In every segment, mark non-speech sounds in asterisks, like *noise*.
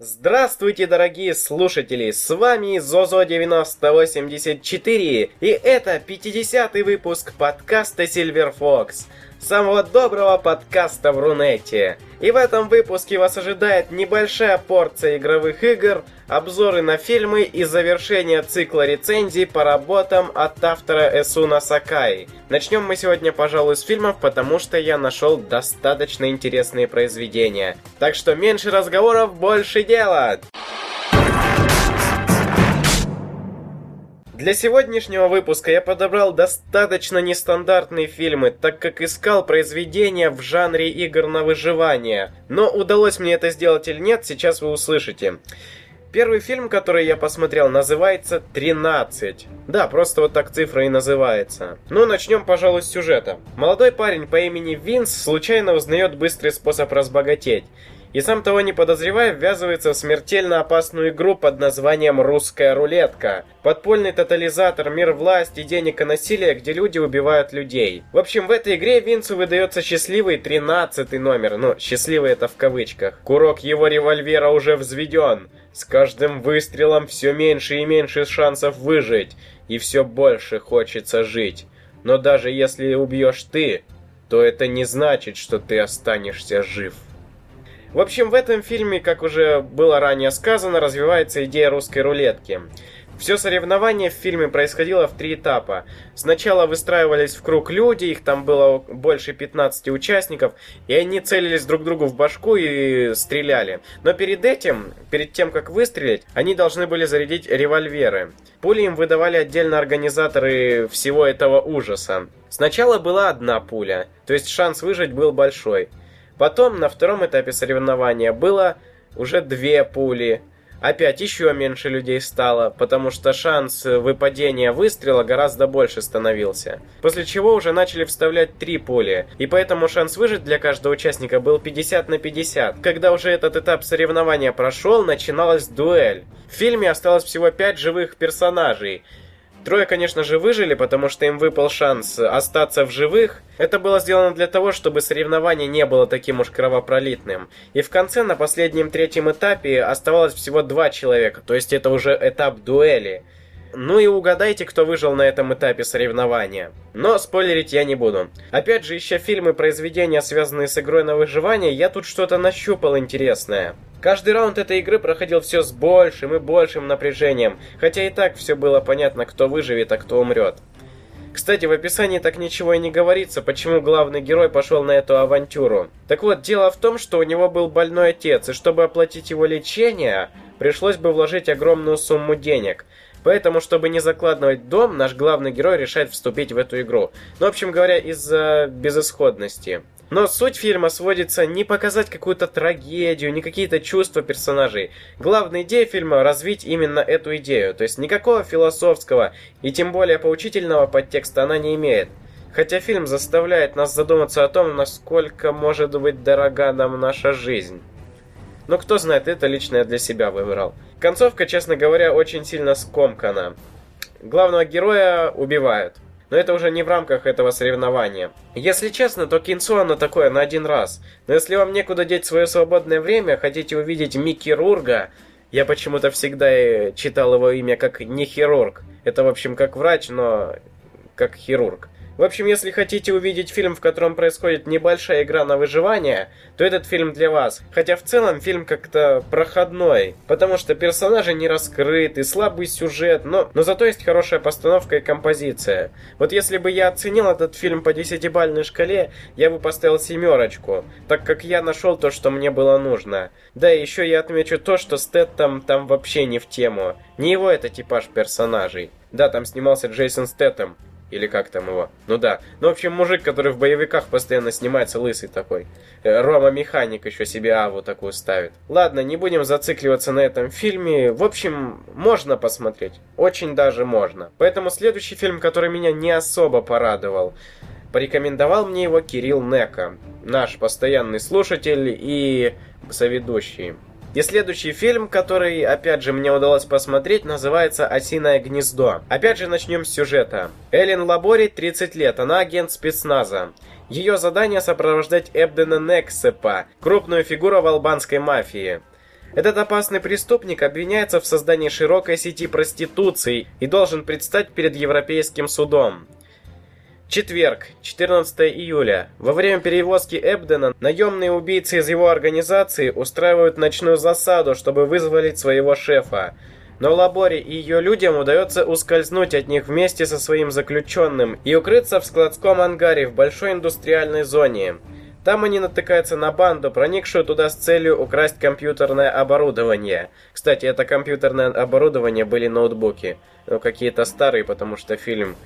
Здравствуйте, дорогие слушатели! С вами Зозо9084, и это 50-й выпуск подкаста Silver Fox самого доброго подкаста в Рунете. И в этом выпуске вас ожидает небольшая порция игровых игр, обзоры на фильмы и завершение цикла рецензий по работам от автора Эсуна Сакай. Начнем мы сегодня, пожалуй, с фильмов, потому что я нашел достаточно интересные произведения. Так что меньше разговоров, больше дела! Для сегодняшнего выпуска я подобрал достаточно нестандартные фильмы, так как искал произведения в жанре игр на выживание. Но удалось мне это сделать или нет, сейчас вы услышите. Первый фильм, который я посмотрел, называется «13». Да, просто вот так цифра и называется. Ну, начнем, пожалуй, с сюжета. Молодой парень по имени Винс случайно узнает быстрый способ разбогатеть и сам того не подозревая, ввязывается в смертельно опасную игру под названием «Русская рулетка». Подпольный тотализатор, мир власти, денег и насилия, где люди убивают людей. В общем, в этой игре Винцу выдается счастливый тринадцатый номер, ну, счастливый это в кавычках. Курок его револьвера уже взведен. С каждым выстрелом все меньше и меньше шансов выжить, и все больше хочется жить. Но даже если убьешь ты, то это не значит, что ты останешься жив. В общем, в этом фильме, как уже было ранее сказано, развивается идея русской рулетки. Все соревнование в фильме происходило в три этапа. Сначала выстраивались в круг люди, их там было больше 15 участников, и они целились друг другу в башку и стреляли. Но перед этим, перед тем как выстрелить, они должны были зарядить револьверы. Пули им выдавали отдельно организаторы всего этого ужаса. Сначала была одна пуля, то есть шанс выжить был большой. Потом на втором этапе соревнования было уже две пули. Опять еще меньше людей стало, потому что шанс выпадения выстрела гораздо больше становился. После чего уже начали вставлять три пули, и поэтому шанс выжить для каждого участника был 50 на 50. Когда уже этот этап соревнования прошел, начиналась дуэль. В фильме осталось всего пять живых персонажей, Трое, конечно же, выжили, потому что им выпал шанс остаться в живых. Это было сделано для того, чтобы соревнование не было таким уж кровопролитным. И в конце, на последнем третьем этапе, оставалось всего два человека, то есть это уже этап дуэли. Ну и угадайте, кто выжил на этом этапе соревнования. Но спойлерить я не буду. Опять же, ища фильмы, произведения, связанные с игрой на выживание, я тут что-то нащупал интересное. Каждый раунд этой игры проходил все с большим и большим напряжением, хотя и так все было понятно, кто выживет, а кто умрет. Кстати, в описании так ничего и не говорится, почему главный герой пошел на эту авантюру. Так вот, дело в том, что у него был больной отец, и чтобы оплатить его лечение, пришлось бы вложить огромную сумму денег. Поэтому, чтобы не закладывать дом, наш главный герой решает вступить в эту игру. Ну, в общем говоря, из-за безысходности. Но суть фильма сводится не показать какую-то трагедию, не какие-то чувства персонажей. Главная идея фильма – развить именно эту идею. То есть никакого философского и тем более поучительного подтекста она не имеет. Хотя фильм заставляет нас задуматься о том, насколько может быть дорога нам наша жизнь. Но кто знает, это лично я для себя выбрал. Концовка, честно говоря, очень сильно скомкана. Главного героя убивают но это уже не в рамках этого соревнования. Если честно, то кинцо оно такое на один раз. Но если вам некуда деть свое свободное время, хотите увидеть Микки Рурга, я почему-то всегда читал его имя как не хирург. Это, в общем, как врач, но как хирург. В общем, если хотите увидеть фильм, в котором происходит небольшая игра на выживание, то этот фильм для вас. Хотя в целом фильм как-то проходной, потому что персонажи не раскрыты, слабый сюжет, но, но зато есть хорошая постановка и композиция. Вот если бы я оценил этот фильм по десятибальной шкале, я бы поставил семерочку, так как я нашел то, что мне было нужно. Да, и еще я отмечу то, что Стэттем там вообще не в тему. Не его это типаж персонажей. Да, там снимался Джейсон Стэттем, или как там его? Ну да. Ну, в общем, мужик, который в боевиках постоянно снимается, лысый такой. Э, Рома Механик еще себе аву такую ставит. Ладно, не будем зацикливаться на этом фильме. В общем, можно посмотреть. Очень даже можно. Поэтому следующий фильм, который меня не особо порадовал, порекомендовал мне его Кирилл Нека. Наш постоянный слушатель и соведущий. И следующий фильм, который, опять же, мне удалось посмотреть, называется «Осиное гнездо». Опять же, начнем с сюжета. Эллен Лабори, 30 лет, она агент спецназа. Ее задание сопровождать Эбдена Нексепа, крупную фигуру в албанской мафии. Этот опасный преступник обвиняется в создании широкой сети проституции и должен предстать перед Европейским судом. Четверг, 14 июля. Во время перевозки Эбдена наемные убийцы из его организации устраивают ночную засаду, чтобы вызволить своего шефа. Но Лаборе и ее людям удается ускользнуть от них вместе со своим заключенным и укрыться в складском ангаре в большой индустриальной зоне. Там они натыкаются на банду, проникшую туда с целью украсть компьютерное оборудование. Кстати, это компьютерное оборудование были ноутбуки. Ну, какие-то старые, потому что фильм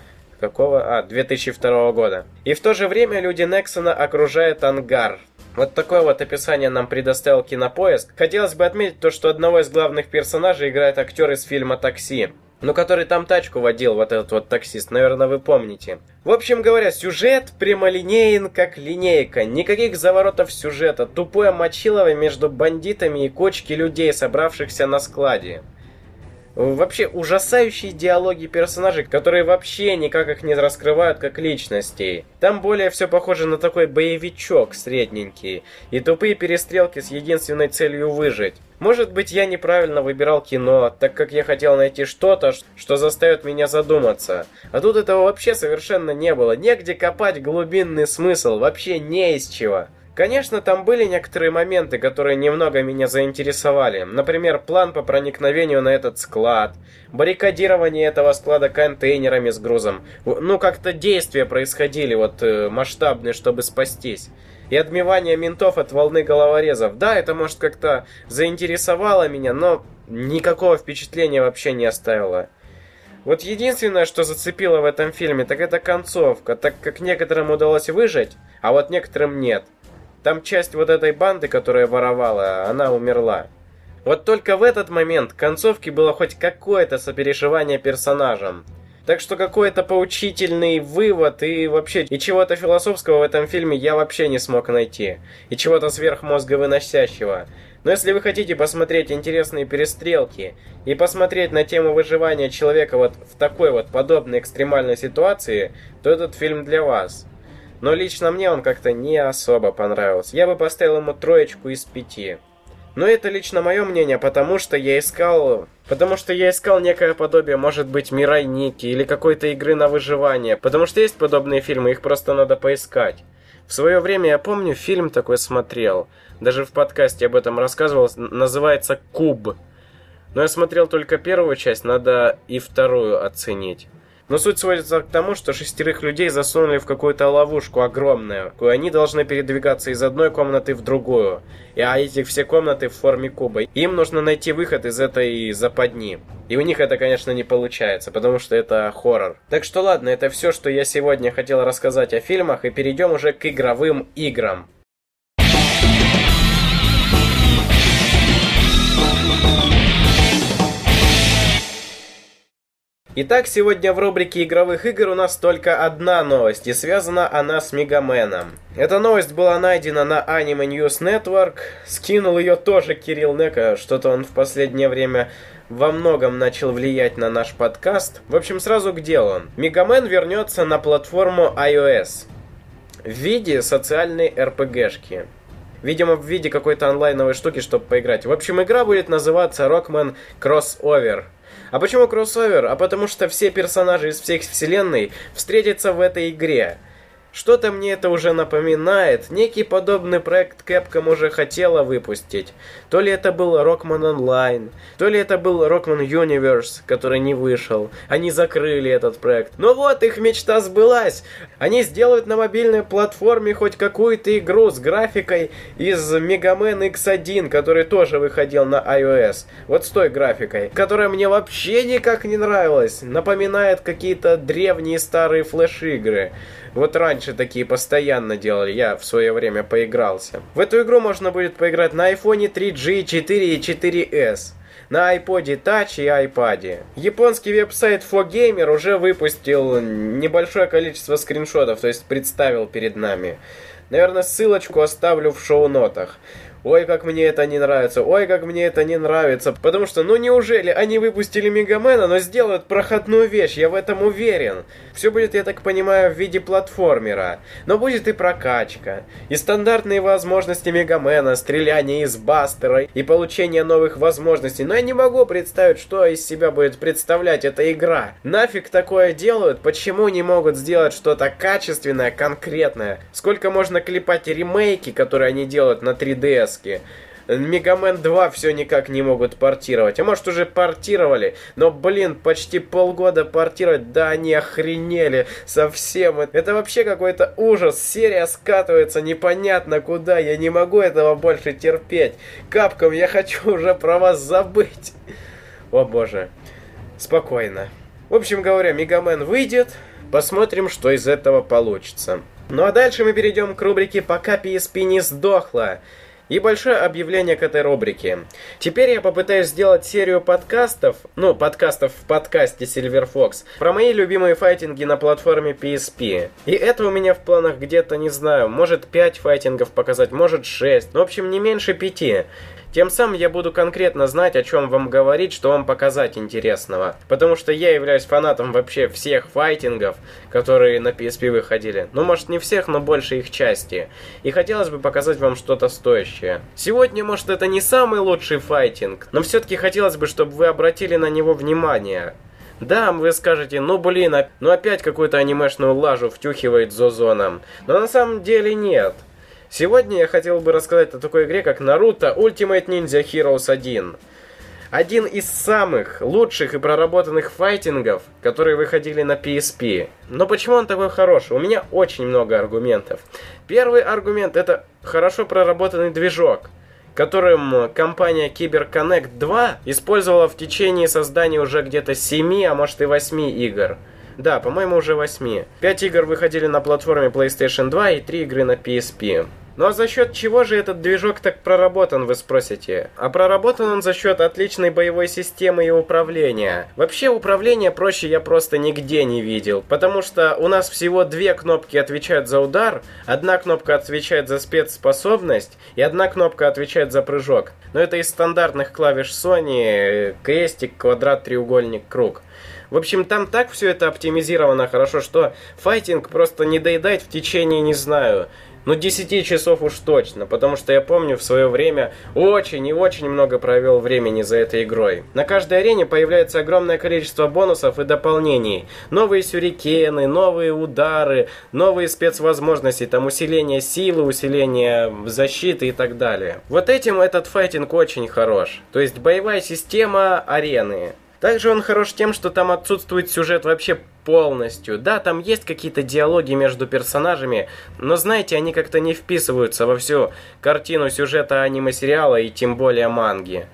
какого? А, 2002 года. И в то же время люди Нексона окружают ангар. Вот такое вот описание нам предоставил Кинопоиск. Хотелось бы отметить то, что одного из главных персонажей играет актер из фильма «Такси». Ну, который там тачку водил, вот этот вот таксист, наверное, вы помните. В общем говоря, сюжет прямолинеен, как линейка. Никаких заворотов сюжета. Тупое мочилово между бандитами и кочки людей, собравшихся на складе. Вообще ужасающие диалоги персонажей, которые вообще никак их не раскрывают как личностей. Там более все похоже на такой боевичок средненький и тупые перестрелки с единственной целью выжить. Может быть я неправильно выбирал кино, так как я хотел найти что-то, что заставит меня задуматься. А тут этого вообще совершенно не было. Негде копать глубинный смысл, вообще не из чего. Конечно, там были некоторые моменты, которые немного меня заинтересовали. Например, план по проникновению на этот склад, баррикадирование этого склада контейнерами с грузом. Ну, как-то действия происходили вот э, масштабные, чтобы спастись. И отмевание ментов от волны головорезов. Да, это может как-то заинтересовало меня, но никакого впечатления вообще не оставило. Вот единственное, что зацепило в этом фильме, так это концовка, так как некоторым удалось выжить, а вот некоторым нет. Там часть вот этой банды, которая воровала, она умерла. Вот только в этот момент концовки было хоть какое-то сопереживание персонажам. Так что какой-то поучительный вывод и вообще и чего-то философского в этом фильме я вообще не смог найти. И чего-то сверхмозговыносящего. Но если вы хотите посмотреть интересные перестрелки и посмотреть на тему выживания человека вот в такой вот подобной экстремальной ситуации, то этот фильм для вас. Но лично мне он как-то не особо понравился. Я бы поставил ему троечку из пяти. Но это лично мое мнение, потому что я искал... Потому что я искал некое подобие, может быть, Мирай Ники или какой-то игры на выживание. Потому что есть подобные фильмы, их просто надо поискать. В свое время, я помню, фильм такой смотрел. Даже в подкасте об этом рассказывал. Называется «Куб». Но я смотрел только первую часть, надо и вторую оценить. Но суть сводится к тому, что шестерых людей засунули в какую-то ловушку огромную, и они должны передвигаться из одной комнаты в другую. И а эти все комнаты в форме куба. Им нужно найти выход из этой западни. И у них это, конечно, не получается, потому что это хоррор. Так что ладно, это все, что я сегодня хотел рассказать о фильмах, и перейдем уже к игровым играм. Итак, сегодня в рубрике игровых игр у нас только одна новость, и связана она с Мегаменом. Эта новость была найдена на Anime News Network, скинул ее тоже Кирилл Нека, что-то он в последнее время во многом начал влиять на наш подкаст. В общем, сразу к делу. Мегамен вернется на платформу iOS в виде социальной РПГшки. Видимо, в виде какой-то онлайновой штуки, чтобы поиграть. В общем, игра будет называться Rockman Crossover. А почему кроссовер? А потому что все персонажи из всех вселенной встретятся в этой игре. Что-то мне это уже напоминает. Некий подобный проект Capcom уже хотела выпустить. То ли это был Rockman Online, то ли это был Rockman Universe, который не вышел. Они закрыли этот проект. Но вот их мечта сбылась. Они сделают на мобильной платформе хоть какую-то игру с графикой из Mega Man X1, который тоже выходил на iOS. Вот с той графикой, которая мне вообще никак не нравилась. Напоминает какие-то древние старые флеш-игры. Вот раньше такие постоянно делали, я в свое время поигрался. В эту игру можно будет поиграть на iPhone 3G, 4 и 4S на iPod Touch и iPad. Японский веб-сайт 4Gamer уже выпустил небольшое количество скриншотов, то есть представил перед нами. Наверное, ссылочку оставлю в шоу-нотах. Ой, как мне это не нравится, ой, как мне это не нравится. Потому что, ну неужели они выпустили Мегамена, но сделают проходную вещь, я в этом уверен. Все будет, я так понимаю, в виде платформера. Но будет и прокачка, и стандартные возможности Мегамена, стреляние из бастера, и получение новых возможностей. Но я не могу представить, что из себя будет представлять эта игра. Нафиг такое делают? Почему не могут сделать что-то качественное, конкретное? Сколько можно клепать ремейки, которые они делают на 3DS-ке? Мегамен 2 все никак не могут портировать. А может уже портировали, но, блин, почти полгода портировать, да они охренели совсем. Это вообще какой-то ужас. Серия скатывается непонятно куда. Я не могу этого больше терпеть. Капком, я хочу *laughs* уже про вас забыть. О боже. Спокойно. В общем говоря, Мегамен выйдет. Посмотрим, что из этого получится. Ну а дальше мы перейдем к рубрике «Пока PSP не сдохла». И большое объявление к этой рубрике. Теперь я попытаюсь сделать серию подкастов, ну, подкастов в подкасте Silver Fox, про мои любимые файтинги на платформе PSP. И это у меня в планах где-то, не знаю, может 5 файтингов показать, может 6, ну, в общем, не меньше 5. Тем самым я буду конкретно знать, о чем вам говорить, что вам показать интересного. Потому что я являюсь фанатом вообще всех файтингов, которые на PSP выходили. Ну, может, не всех, но больше их части. И хотелось бы показать вам что-то стоящее. Сегодня, может, это не самый лучший файтинг, но все-таки хотелось бы, чтобы вы обратили на него внимание. Да, вы скажете, ну блин, ну опять какую-то анимешную лажу втюхивает Зозона. Но на самом деле нет. Сегодня я хотел бы рассказать о такой игре, как Naruto Ultimate Ninja Heroes 1. Один из самых лучших и проработанных файтингов, которые выходили на PSP. Но почему он такой хороший? У меня очень много аргументов. Первый аргумент это хорошо проработанный движок которым компания CyberConnect 2 использовала в течение создания уже где-то 7, а может и 8 игр. Да, по-моему, уже 8. 5 игр выходили на платформе PlayStation 2 и 3 игры на PSP. А за счет чего же этот движок так проработан, вы спросите? А проработан он за счет отличной боевой системы и управления. Вообще управление проще я просто нигде не видел, потому что у нас всего две кнопки отвечают за удар, одна кнопка отвечает за спецспособность и одна кнопка отвечает за прыжок. Но это из стандартных клавиш Sony, крестик, квадрат, треугольник, круг. В общем, там так все это оптимизировано хорошо, что файтинг просто не доедает в течение, не знаю, ну, 10 часов уж точно, потому что я помню в свое время очень и очень много провел времени за этой игрой. На каждой арене появляется огромное количество бонусов и дополнений. Новые сюрикены, новые удары, новые спецвозможности, там усиление силы, усиление защиты и так далее. Вот этим этот файтинг очень хорош. То есть боевая система арены. Также он хорош тем, что там отсутствует сюжет вообще полностью. Да, там есть какие-то диалоги между персонажами, но знаете, они как-то не вписываются во всю картину сюжета аниме-сериала и тем более манги.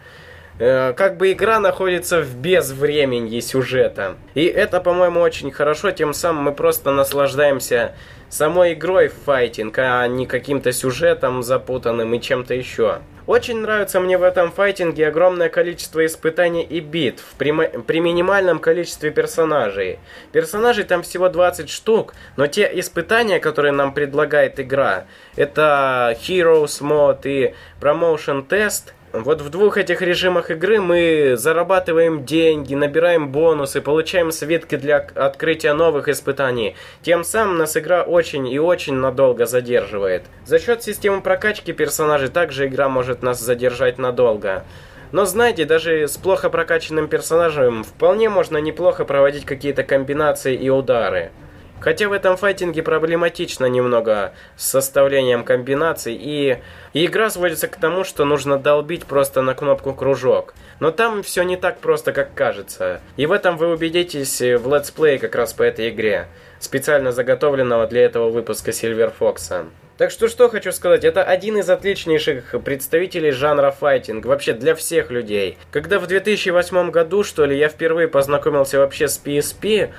Э, как бы игра находится в безвременье сюжета. И это, по-моему, очень хорошо, тем самым мы просто наслаждаемся самой игрой в файтинг, а не каким-то сюжетом запутанным и чем-то еще. Очень нравится мне в этом файтинге огромное количество испытаний и битв при, при минимальном количестве персонажей. Персонажей там всего 20 штук, но те испытания, которые нам предлагает игра, это Heroes Mode и Promotion Test – вот в двух этих режимах игры мы зарабатываем деньги, набираем бонусы, получаем свитки для открытия новых испытаний. Тем самым нас игра очень и очень надолго задерживает. За счет системы прокачки персонажей также игра может нас задержать надолго. Но знаете, даже с плохо прокачанным персонажем вполне можно неплохо проводить какие-то комбинации и удары. Хотя в этом файтинге проблематично немного с составлением комбинаций, и, и игра сводится к тому, что нужно долбить просто на кнопку кружок. Но там все не так просто, как кажется. И в этом вы убедитесь в летсплее как раз по этой игре, специально заготовленного для этого выпуска Silver Fox. Так что что хочу сказать, это один из отличнейших представителей жанра файтинг, вообще для всех людей. Когда в 2008 году, что ли, я впервые познакомился вообще с PSP,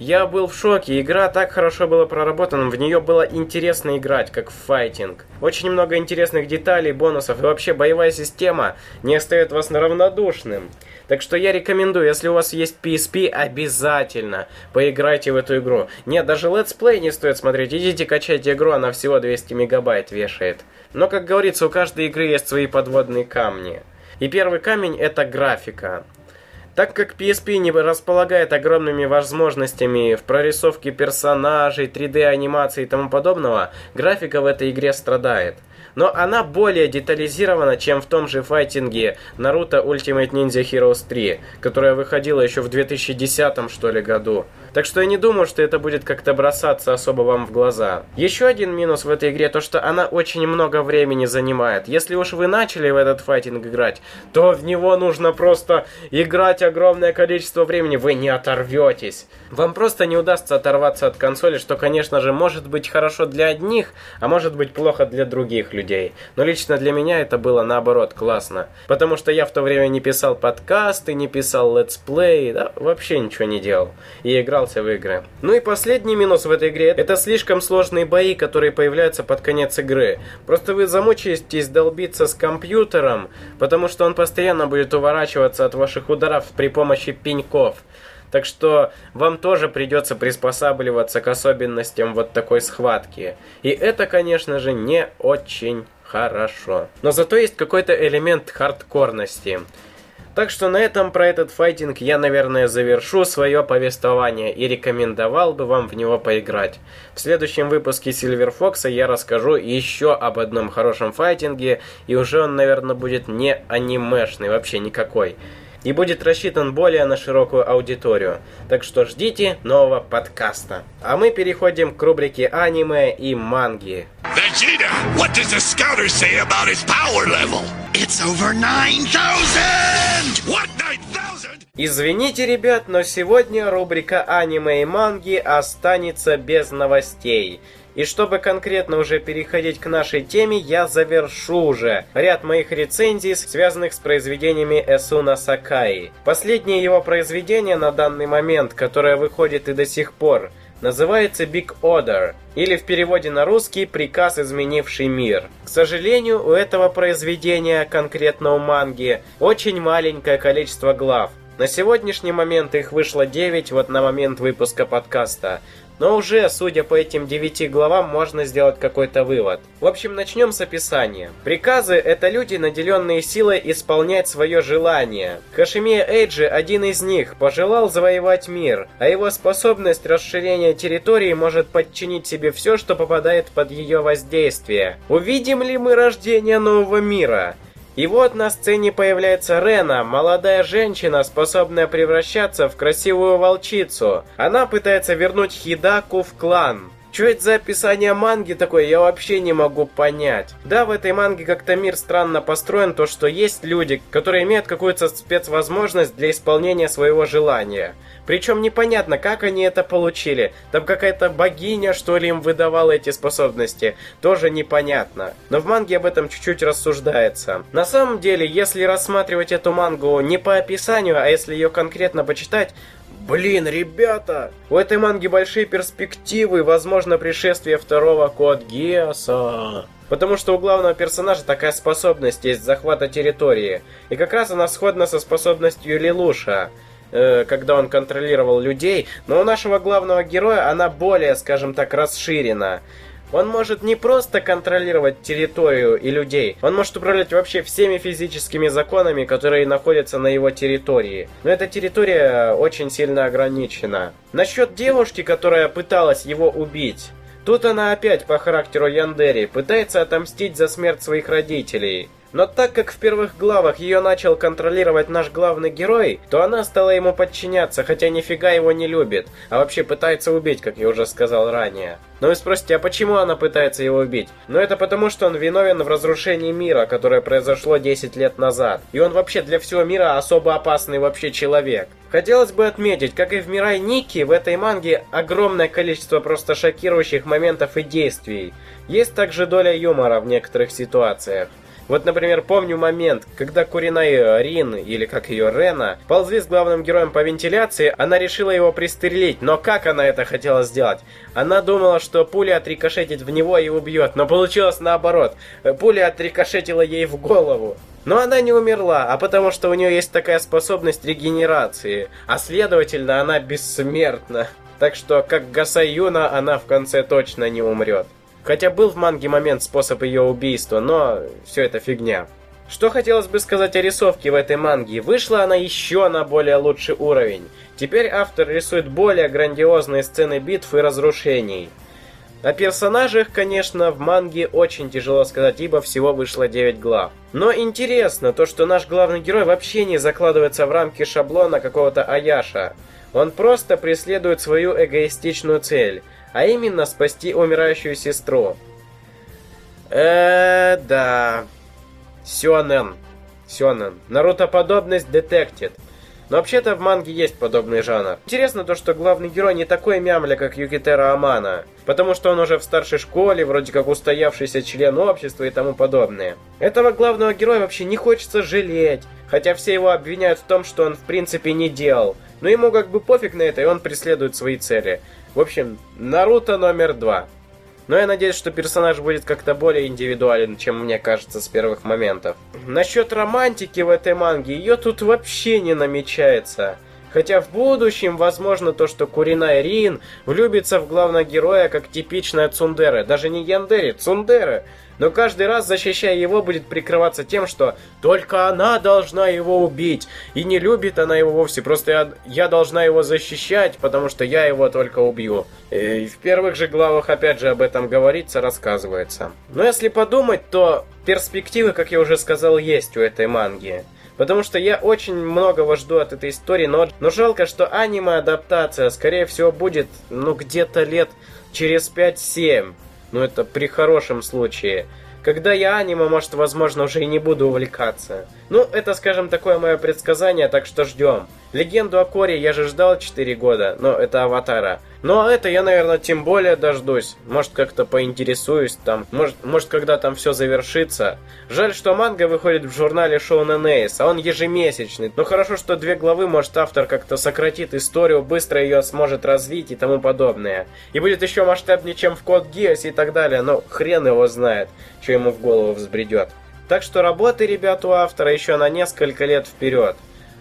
Я был в шоке, игра так хорошо была проработана, в нее было интересно играть, как в файтинг. Очень много интересных деталей, бонусов и вообще боевая система не оставит вас равнодушным. Так что я рекомендую, если у вас есть PSP, обязательно поиграйте в эту игру. Нет, даже летсплей не стоит смотреть, идите качайте игру, она всего 200 мегабайт вешает. Но, как говорится, у каждой игры есть свои подводные камни. И первый камень это графика. Так как PSP не располагает огромными возможностями в прорисовке персонажей, 3D анимации и тому подобного, графика в этой игре страдает но она более детализирована, чем в том же файтинге Naruto Ultimate Ninja Heroes 3, которая выходила еще в 2010 что ли году. Так что я не думаю, что это будет как-то бросаться особо вам в глаза. Еще один минус в этой игре, то что она очень много времени занимает. Если уж вы начали в этот файтинг играть, то в него нужно просто играть огромное количество времени, вы не оторветесь. Вам просто не удастся оторваться от консоли, что, конечно же, может быть хорошо для одних, а может быть плохо для других людей. Но лично для меня это было наоборот классно. Потому что я в то время не писал подкасты, не писал летсплей, да, вообще ничего не делал. И играл игрался в игры. Ну и последний минус в этой игре – это слишком сложные бои, которые появляются под конец игры. Просто вы замучаетесь долбиться с компьютером, потому что он постоянно будет уворачиваться от ваших ударов при помощи пеньков. Так что вам тоже придется приспосабливаться к особенностям вот такой схватки. И это, конечно же, не очень хорошо. Но зато есть какой-то элемент хардкорности. Так что на этом про этот файтинг я, наверное, завершу свое повествование и рекомендовал бы вам в него поиграть. В следующем выпуске Silver Fox я расскажу еще об одном хорошем файтинге, и уже он, наверное, будет не анимешный, вообще никакой. И будет рассчитан более на широкую аудиторию. Так что ждите нового подкаста. А мы переходим к рубрике аниме и манги. Vegeta, what does the scouter say about his power level? It's over 9000! What 9000? Извините, ребят, но сегодня рубрика аниме и манги останется без новостей. И чтобы конкретно уже переходить к нашей теме, я завершу уже ряд моих рецензий, связанных с произведениями Эсуна Сакаи. Последнее его произведение на данный момент, которое выходит и до сих пор, называется Big Order, или в переводе на русский «Приказ, изменивший мир». К сожалению, у этого произведения, конкретно у манги, очень маленькое количество глав. На сегодняшний момент их вышло 9, вот на момент выпуска подкаста. Но уже, судя по этим девяти главам, можно сделать какой-то вывод. В общем, начнем с описания. Приказы – это люди, наделенные силой исполнять свое желание. Хашимия Эйджи, один из них, пожелал завоевать мир, а его способность расширения территории может подчинить себе все, что попадает под ее воздействие. Увидим ли мы рождение нового мира? И вот на сцене появляется Рена, молодая женщина, способная превращаться в красивую волчицу. Она пытается вернуть Хидаку в клан. Что это за описание манги такое, я вообще не могу понять. Да, в этой манге как-то мир странно построен, то что есть люди, которые имеют какую-то спецвозможность для исполнения своего желания. Причем непонятно, как они это получили. Там какая-то богиня, что ли, им выдавала эти способности. Тоже непонятно. Но в манге об этом чуть-чуть рассуждается. На самом деле, если рассматривать эту мангу не по описанию, а если ее конкретно почитать, Блин, ребята, у этой манги большие перспективы, возможно, пришествие второго Код Геоса. Потому что у главного персонажа такая способность есть захвата территории. И как раз она сходна со способностью Лилуша, э, когда он контролировал людей. Но у нашего главного героя она более, скажем так, расширена. Он может не просто контролировать территорию и людей, он может управлять вообще всеми физическими законами, которые находятся на его территории. Но эта территория очень сильно ограничена. Насчет девушки, которая пыталась его убить. Тут она опять по характеру Яндери пытается отомстить за смерть своих родителей. Но так как в первых главах ее начал контролировать наш главный герой, то она стала ему подчиняться, хотя нифига его не любит, а вообще пытается убить, как я уже сказал ранее. Но вы спросите, а почему она пытается его убить? Ну это потому, что он виновен в разрушении мира, которое произошло 10 лет назад. И он вообще для всего мира особо опасный вообще человек. Хотелось бы отметить, как и в Мирай Ники, в этой манге огромное количество просто шокирующих моментов и действий. Есть также доля юмора в некоторых ситуациях. Вот, например, помню момент, когда Куриная Рин, или как ее Рена, ползли с главным героем по вентиляции, она решила его пристрелить, но как она это хотела сделать? Она думала, что пуля отрикошетит в него и убьет, но получилось наоборот. Пуля отрикошетила ей в голову. Но она не умерла, а потому что у нее есть такая способность регенерации, а следовательно она бессмертна. Так что, как Гасаюна, она в конце точно не умрет. Хотя был в манге момент способ ее убийства, но все это фигня. Что хотелось бы сказать о рисовке в этой манге, вышла она еще на более лучший уровень. Теперь автор рисует более грандиозные сцены битв и разрушений. О персонажах, конечно, в манге очень тяжело сказать, ибо всего вышло 9 глав. Но интересно то, что наш главный герой вообще не закладывается в рамки шаблона какого-то Аяша. Он просто преследует свою эгоистичную цель, а именно спасти умирающую сестру. Э, да. Сёнэн. Сёнэн. Нарутоподобность детектит. Но вообще-то в манге есть подобный жанр. Интересно то, что главный герой не такой мямля, как Юкитера Амана, потому что он уже в старшей школе, вроде как устоявшийся член общества и тому подобное. Этого главного героя вообще не хочется жалеть, хотя все его обвиняют в том, что он в принципе не делал. Но ему как бы пофиг на это, и он преследует свои цели. В общем, Наруто номер два. Но я надеюсь, что персонаж будет как-то более индивидуален, чем мне кажется с первых моментов. Насчет романтики в этой манге, ее тут вообще не намечается. Хотя в будущем, возможно, то, что Куриная Рин влюбится в главного героя как типичная Цундера. Даже не Яндери, Цундера. Но каждый раз, защищая его, будет прикрываться тем, что только она должна его убить. И не любит она его вовсе. Просто я, я должна его защищать, потому что я его только убью. И в первых же главах, опять же, об этом говорится, рассказывается. Но если подумать, то перспективы, как я уже сказал, есть у этой манги. Потому что я очень многого жду от этой истории, но, но жалко, что аниме-адаптация, скорее всего, будет, ну, где-то лет через 5-7. Ну, это при хорошем случае. Когда я аниме, может, возможно, уже и не буду увлекаться. Ну, это, скажем, такое мое предсказание, так что ждем. Легенду о Коре я же ждал 4 года, но это Аватара. Ну а это я, наверное, тем более дождусь. Может, как-то поинтересуюсь там. Может, может когда там все завершится. Жаль, что манга выходит в журнале Shonen Ace, а он ежемесячный. Но хорошо, что две главы, может, автор как-то сократит историю, быстро ее сможет развить и тому подобное. И будет еще масштабнее, чем в Код Гиас и так далее. Но хрен его знает, что ему в голову взбредет. Так что работы, ребят, у автора еще на несколько лет вперед.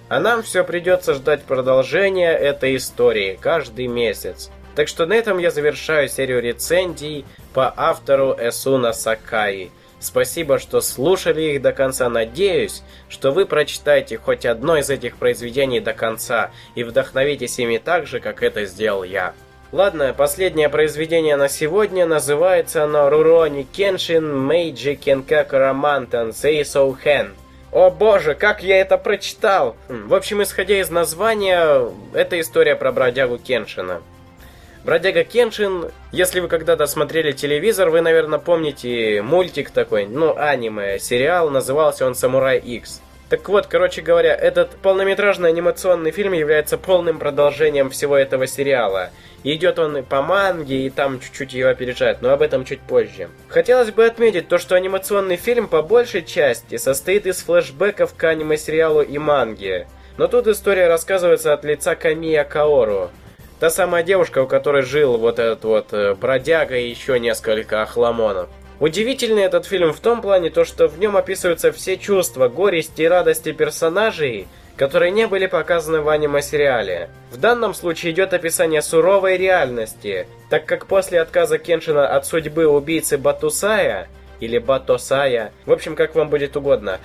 А нам все придется ждать продолжения этой истории каждый месяц. Так что на этом я завершаю серию рецензий по автору Эсуна Сакаи. Спасибо, что слушали их до конца. Надеюсь, что вы прочитаете хоть одно из этих произведений до конца и вдохновитесь ими так же, как это сделал я. Ладно, последнее произведение на сегодня называется оно Рурони Кеншин Мейджи Кенкакара Мантан Сейсоу Хэн. О боже, как я это прочитал! Хм, в общем, исходя из названия, это история про бродягу Кеншина. Бродяга Кеншин, если вы когда-то смотрели телевизор, вы, наверное, помните мультик такой, ну, аниме, сериал, назывался он «Самурай X». Так вот, короче говоря, этот полнометражный анимационный фильм является полным продолжением всего этого сериала. И идет он по манге, и там чуть-чуть его опережает, но об этом чуть позже. Хотелось бы отметить то, что анимационный фильм по большей части состоит из флешбеков к аниме-сериалу и манге. Но тут история рассказывается от лица Камия Каору. Та самая девушка, у которой жил вот этот вот э, бродяга и еще несколько охламонов. Удивительный этот фильм в том плане, то, что в нем описываются все чувства, горести и радости персонажей, которые не были показаны в аниме-сериале. В данном случае идет описание суровой реальности, так как после отказа Кеншина от судьбы убийцы Батусая, или Батосая, в общем, как вам будет угодно,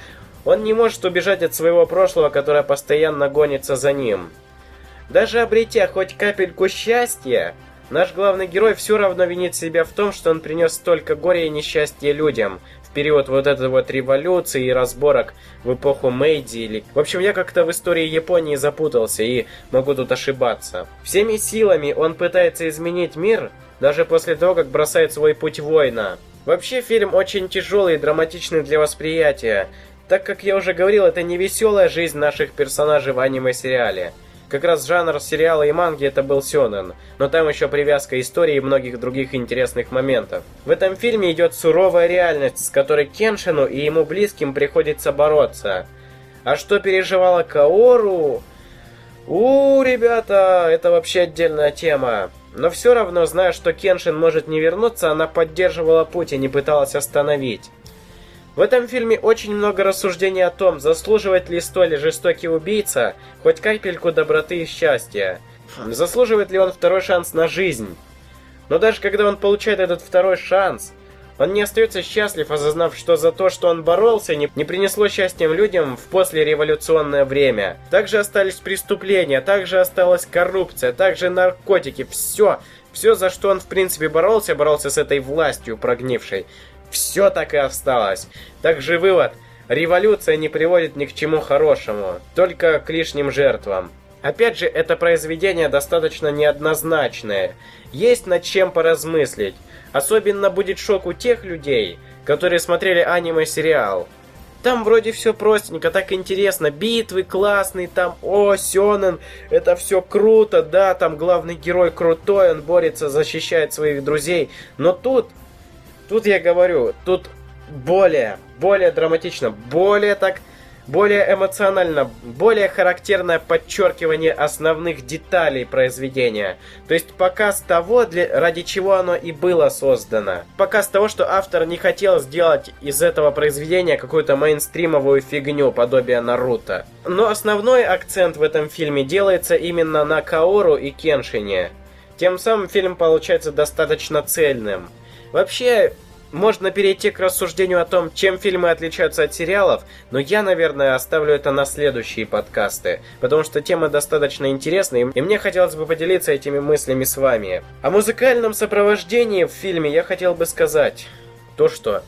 он не может убежать от своего прошлого, которое постоянно гонится за ним. Даже обретя хоть капельку счастья, Наш главный герой все равно винит себя в том, что он принес столько горя и несчастья людям в период вот этой вот революции и разборок в эпоху Мэйди или... В общем, я как-то в истории Японии запутался и могу тут ошибаться. Всеми силами он пытается изменить мир, даже после того, как бросает свой путь воина. Вообще, фильм очень тяжелый и драматичный для восприятия, так как я уже говорил, это не веселая жизнь наших персонажей в аниме-сериале. Как раз жанр сериала и манги это был сёнэн, но там еще привязка истории и многих других интересных моментов. В этом фильме идет суровая реальность, с которой Кеншину и ему близким приходится бороться. А что переживала Каору? У, ребята, это вообще отдельная тема. Но все равно, зная, что Кеншин может не вернуться, она поддерживала путь и не пыталась остановить. В этом фильме очень много рассуждений о том, заслуживает ли столь жестокий убийца хоть капельку доброты и счастья. Заслуживает ли он второй шанс на жизнь? Но даже когда он получает этот второй шанс, он не остается счастлив, осознав, что за то, что он боролся, не, не принесло счастья людям в послереволюционное время. Также остались преступления, также осталась коррупция, также наркотики, все, все, за что он в принципе боролся, боролся с этой властью прогнившей. Все так и осталось. Также вывод. Революция не приводит ни к чему хорошему, только к лишним жертвам. Опять же, это произведение достаточно неоднозначное. Есть над чем поразмыслить. Особенно будет шок у тех людей, которые смотрели аниме-сериал. Там вроде все простенько, так интересно. Битвы классные, там, о, Сёнэн, это все круто, да, там главный герой крутой, он борется, защищает своих друзей. Но тут Тут я говорю, тут более, более драматично, более так, более эмоционально, более характерное подчеркивание основных деталей произведения. То есть показ того, для, ради чего оно и было создано. Показ того, что автор не хотел сделать из этого произведения какую-то мейнстримовую фигню, подобие Наруто. Но основной акцент в этом фильме делается именно на Каору и Кеншине. Тем самым фильм получается достаточно цельным. Вообще, можно перейти к рассуждению о том, чем фильмы отличаются от сериалов, но я, наверное, оставлю это на следующие подкасты, потому что тема достаточно интересная, и мне хотелось бы поделиться этими мыслями с вами. О музыкальном сопровождении в фильме я хотел бы сказать то, что...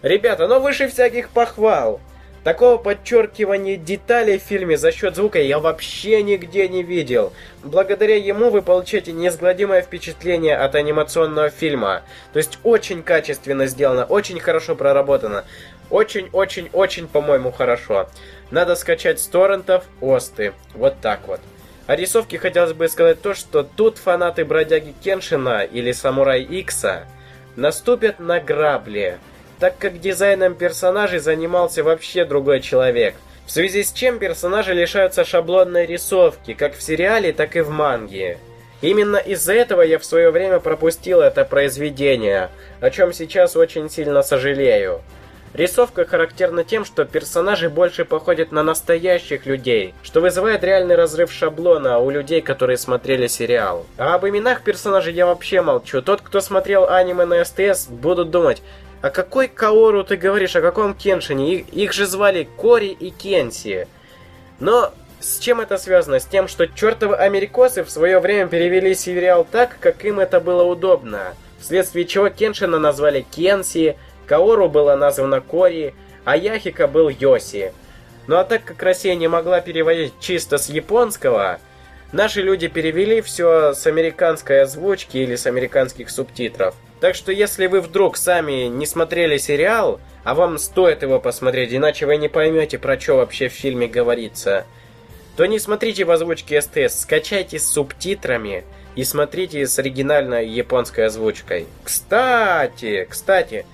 Ребята, ну выше всяких похвал! Такого подчеркивания деталей в фильме за счет звука я вообще нигде не видел. Благодаря ему вы получаете неизгладимое впечатление от анимационного фильма. То есть очень качественно сделано, очень хорошо проработано. Очень-очень-очень, по-моему, хорошо. Надо скачать с торрентов Осты. Вот так вот. О рисовке хотелось бы сказать то, что тут фанаты Бродяги Кеншина или Самурай Икса наступят на грабли так как дизайном персонажей занимался вообще другой человек. В связи с чем персонажи лишаются шаблонной рисовки, как в сериале, так и в манге. Именно из-за этого я в свое время пропустил это произведение, о чем сейчас очень сильно сожалею. Рисовка характерна тем, что персонажи больше походят на настоящих людей, что вызывает реальный разрыв шаблона у людей, которые смотрели сериал. А об именах персонажей я вообще молчу. Тот, кто смотрел аниме на СТС, будут думать, о какой Каору ты говоришь, о каком Кеншине? Их, их же звали Кори и Кенси. Но с чем это связано? С тем, что чертовы америкосы в свое время перевели сериал так, как им это было удобно. Вследствие чего Кеншина назвали Кенси, Каору было названо Кори, а Яхика был Йоси. Ну а так как Россия не могла переводить чисто с японского, наши люди перевели все с американской озвучки или с американских субтитров. Так что если вы вдруг сами не смотрели сериал, а вам стоит его посмотреть, иначе вы не поймете, про что вообще в фильме говорится, то не смотрите в озвучке СТС, скачайте с субтитрами и смотрите с оригинальной японской озвучкой. Кстати, кстати,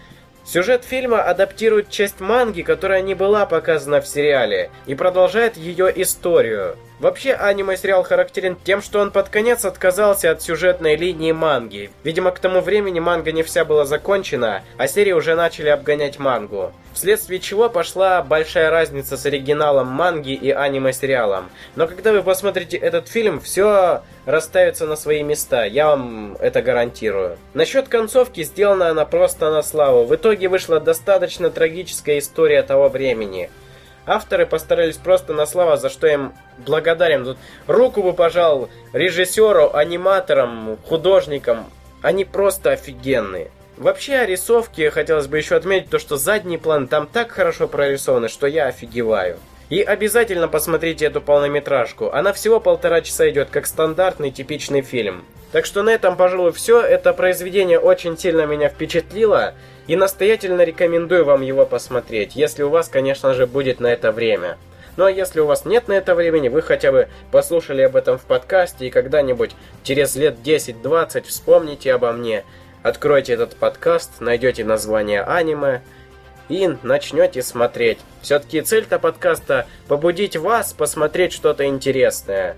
Сюжет фильма адаптирует часть манги, которая не была показана в сериале, и продолжает ее историю. Вообще, аниме-сериал характерен тем, что он под конец отказался от сюжетной линии манги. Видимо, к тому времени манга не вся была закончена, а серии уже начали обгонять мангу. Вследствие чего пошла большая разница с оригиналом манги и аниме-сериалом. Но когда вы посмотрите этот фильм, все расставится на свои места, я вам это гарантирую. Насчет концовки сделана она просто на славу. В итоге вышла достаточно трагическая история того времени. Авторы постарались просто на слова, за что им благодарен. Тут руку бы пожал режиссеру, аниматорам, художникам. Они просто офигенные. Вообще о рисовке хотелось бы еще отметить то, что задний план там так хорошо прорисованы, что я офигеваю. И обязательно посмотрите эту полнометражку. Она всего полтора часа идет, как стандартный типичный фильм. Так что на этом, пожалуй, все. Это произведение очень сильно меня впечатлило. И настоятельно рекомендую вам его посмотреть, если у вас, конечно же, будет на это время. Ну а если у вас нет на это времени, вы хотя бы послушали об этом в подкасте и когда-нибудь через лет 10-20 вспомните обо мне, откройте этот подкаст, найдете название аниме и начнете смотреть. Все-таки цель-то подкаста побудить вас посмотреть что-то интересное.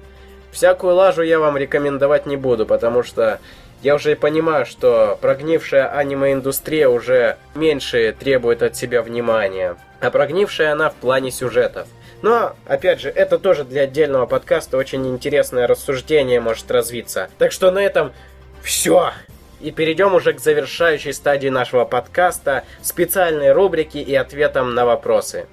Всякую лажу я вам рекомендовать не буду, потому что я уже понимаю, что прогнившая аниме-индустрия уже меньше требует от себя внимания. А прогнившая она в плане сюжетов. Но, опять же, это тоже для отдельного подкаста очень интересное рассуждение может развиться. Так что на этом все. И перейдем уже к завершающей стадии нашего подкаста, специальной рубрики и ответам на вопросы.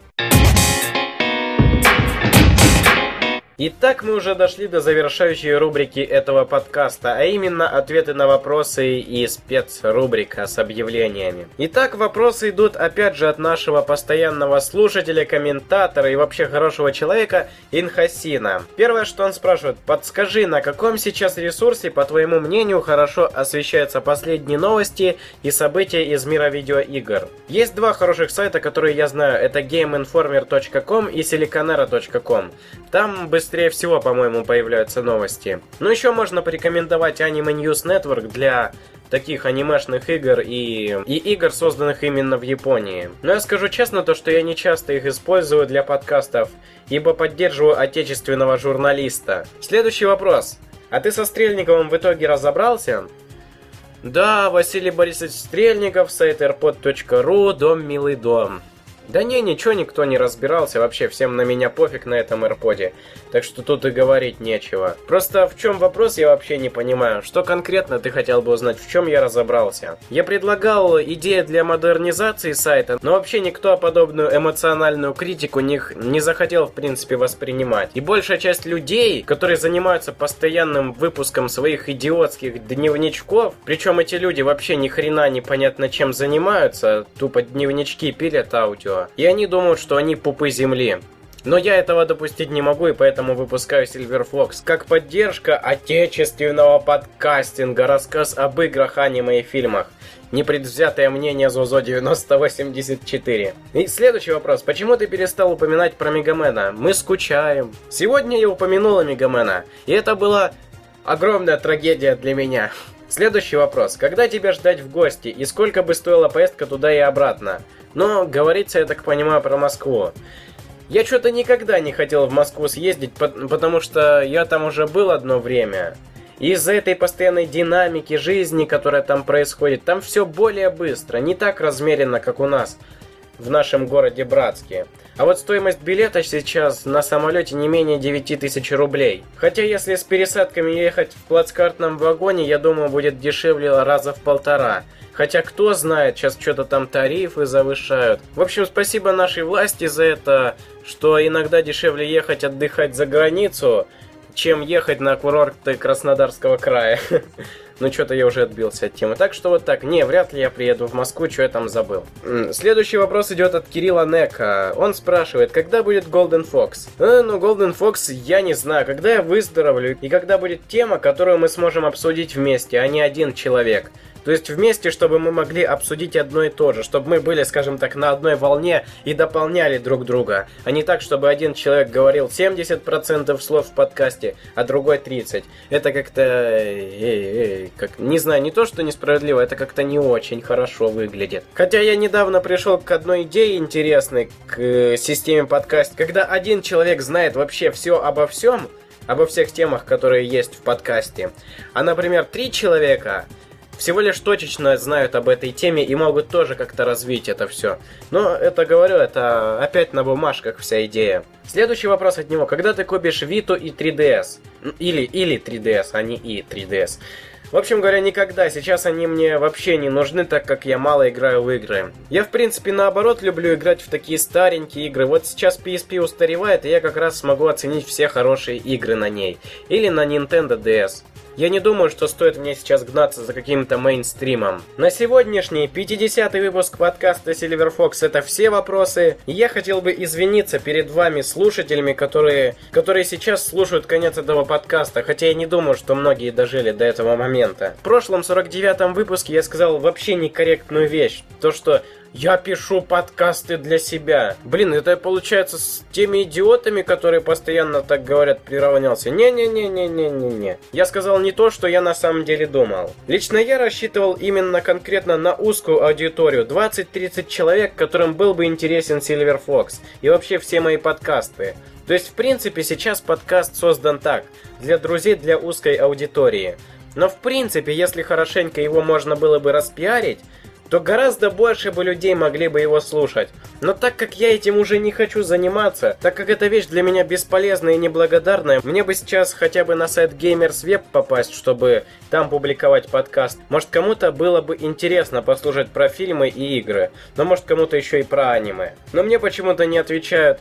Итак, мы уже дошли до завершающей рубрики этого подкаста, а именно ответы на вопросы и спецрубрика с объявлениями. Итак, вопросы идут опять же от нашего постоянного слушателя, комментатора и вообще хорошего человека Инхасина. Первое, что он спрашивает, подскажи, на каком сейчас ресурсе, по твоему мнению, хорошо освещаются последние новости и события из мира видеоигр? Есть два хороших сайта, которые я знаю, это gameinformer.com и siliconera.com. Там быстро быстрее всего, по-моему, появляются новости. Ну, еще можно порекомендовать Anime News Network для таких анимешных игр и, и игр, созданных именно в Японии. Но я скажу честно, то, что я не часто их использую для подкастов, ибо поддерживаю отечественного журналиста. Следующий вопрос. А ты со Стрельниковым в итоге разобрался? Да, Василий Борисович Стрельников, сайт airpod.ru, дом милый дом. Да не, ничего никто не разбирался, вообще всем на меня пофиг на этом AirPod. Так что тут и говорить нечего. Просто в чем вопрос, я вообще не понимаю. Что конкретно ты хотел бы узнать, в чем я разобрался? Я предлагал идеи для модернизации сайта, но вообще никто подобную эмоциональную критику них не захотел в принципе воспринимать. И большая часть людей, которые занимаются постоянным выпуском своих идиотских дневничков, причем эти люди вообще ни хрена непонятно чем занимаются, тупо дневнички пилят аудио, и они думают, что они пупы земли. Но я этого допустить не могу, и поэтому выпускаю Silver Fox как поддержка отечественного подкастинга, рассказ об играх, аниме и фильмах. Непредвзятое мнение Зозо 9084. И следующий вопрос. Почему ты перестал упоминать про Мегамена? Мы скучаем. Сегодня я упомянула Мегамена, и это была огромная трагедия для меня. Следующий вопрос. Когда тебя ждать в гости и сколько бы стоила поездка туда и обратно? Но говорится, я так понимаю, про Москву. Я что-то никогда не хотел в Москву съездить, потому что я там уже был одно время. Из-за этой постоянной динамики жизни, которая там происходит, там все более быстро, не так размеренно, как у нас в нашем городе Братске. А вот стоимость билета сейчас на самолете не менее 9000 рублей. Хотя если с пересадками ехать в плацкартном вагоне, я думаю, будет дешевле раза в полтора. Хотя кто знает, сейчас что-то там тарифы завышают. В общем, спасибо нашей власти за это, что иногда дешевле ехать отдыхать за границу, чем ехать на курорты Краснодарского края. *laughs* Ну, что-то я уже отбился от темы. Так что вот так. Не, вряд ли я приеду в Москву, что я там забыл. Следующий вопрос идет от Кирилла Нека. Он спрашивает, когда будет Golden Fox? Э, ну, Golden Fox я не знаю. Когда я выздоровлю и когда будет тема, которую мы сможем обсудить вместе, а не один человек. То есть вместе, чтобы мы могли обсудить одно и то же, чтобы мы были, скажем так, на одной волне и дополняли друг друга, а не так, чтобы один человек говорил 70% слов в подкасте, а другой 30. Это как-то, эй, эй, как, не знаю, не то, что несправедливо, это как-то не очень хорошо выглядит. Хотя я недавно пришел к одной идее интересной, к э, системе подкаст, когда один человек знает вообще все обо всем, обо всех темах, которые есть в подкасте, а, например, три человека всего лишь точечно знают об этой теме и могут тоже как-то развить это все. Но это, говорю, это опять на бумажках вся идея. Следующий вопрос от него. Когда ты купишь Vita и 3DS? Или, или 3DS, а не и 3DS. В общем говоря, никогда. Сейчас они мне вообще не нужны, так как я мало играю в игры. Я, в принципе, наоборот, люблю играть в такие старенькие игры. Вот сейчас PSP устаревает, и я как раз смогу оценить все хорошие игры на ней. Или на Nintendo DS. Я не думаю, что стоит мне сейчас гнаться за каким-то мейнстримом. На сегодняшний 50-й выпуск подкаста Silver Fox это все вопросы. Я хотел бы извиниться перед вами, слушателями, которые, которые сейчас слушают конец этого подкаста, хотя я не думаю, что многие дожили до этого момента. В прошлом 49-м выпуске я сказал вообще некорректную вещь. То, что Я пишу подкасты для себя. Блин, это получается с теми идиотами, которые постоянно так говорят, приравнялся. Не-не-не-не-не-не-не. Я сказал не то, что я на самом деле думал. Лично я рассчитывал именно конкретно на узкую аудиторию. 20-30 человек, которым был бы интересен Silver Fox. И вообще все мои подкасты. То есть, в принципе, сейчас подкаст создан так. Для друзей, для узкой аудитории. Но в принципе, если хорошенько его можно было бы распиарить, то гораздо больше бы людей могли бы его слушать. Но так как я этим уже не хочу заниматься, так как эта вещь для меня бесполезная и неблагодарная, мне бы сейчас хотя бы на сайт Gamers Web попасть, чтобы там публиковать подкаст. Может кому-то было бы интересно послушать про фильмы и игры, но может кому-то еще и про аниме. Но мне почему-то не отвечают,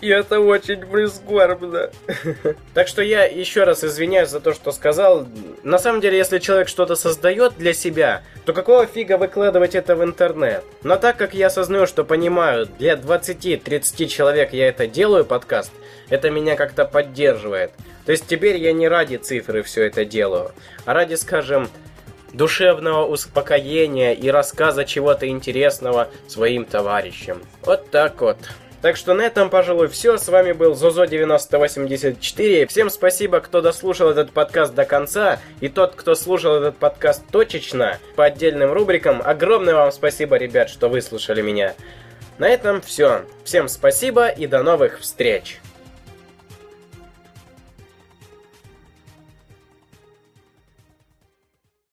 и это очень прискорбно. *laughs* Так что я еще раз извиняюсь за то, что сказал. На самом деле, если человек что-то создает для себя, то какого фига выкладывать это в интернет? Но так как я осознаю, что понимаю, для 20-30 человек я это делаю, подкаст, это меня как-то поддерживает. То есть теперь я не ради цифры все это делаю, а ради, скажем, душевного успокоения и рассказа чего-то интересного своим товарищам. Вот так вот. Так что на этом, пожалуй, все. С вами был Зозо9084. Всем спасибо, кто дослушал этот подкаст до конца. И тот, кто слушал этот подкаст точечно, по отдельным рубрикам. Огромное вам спасибо, ребят, что выслушали меня. На этом все. Всем спасибо и до новых встреч.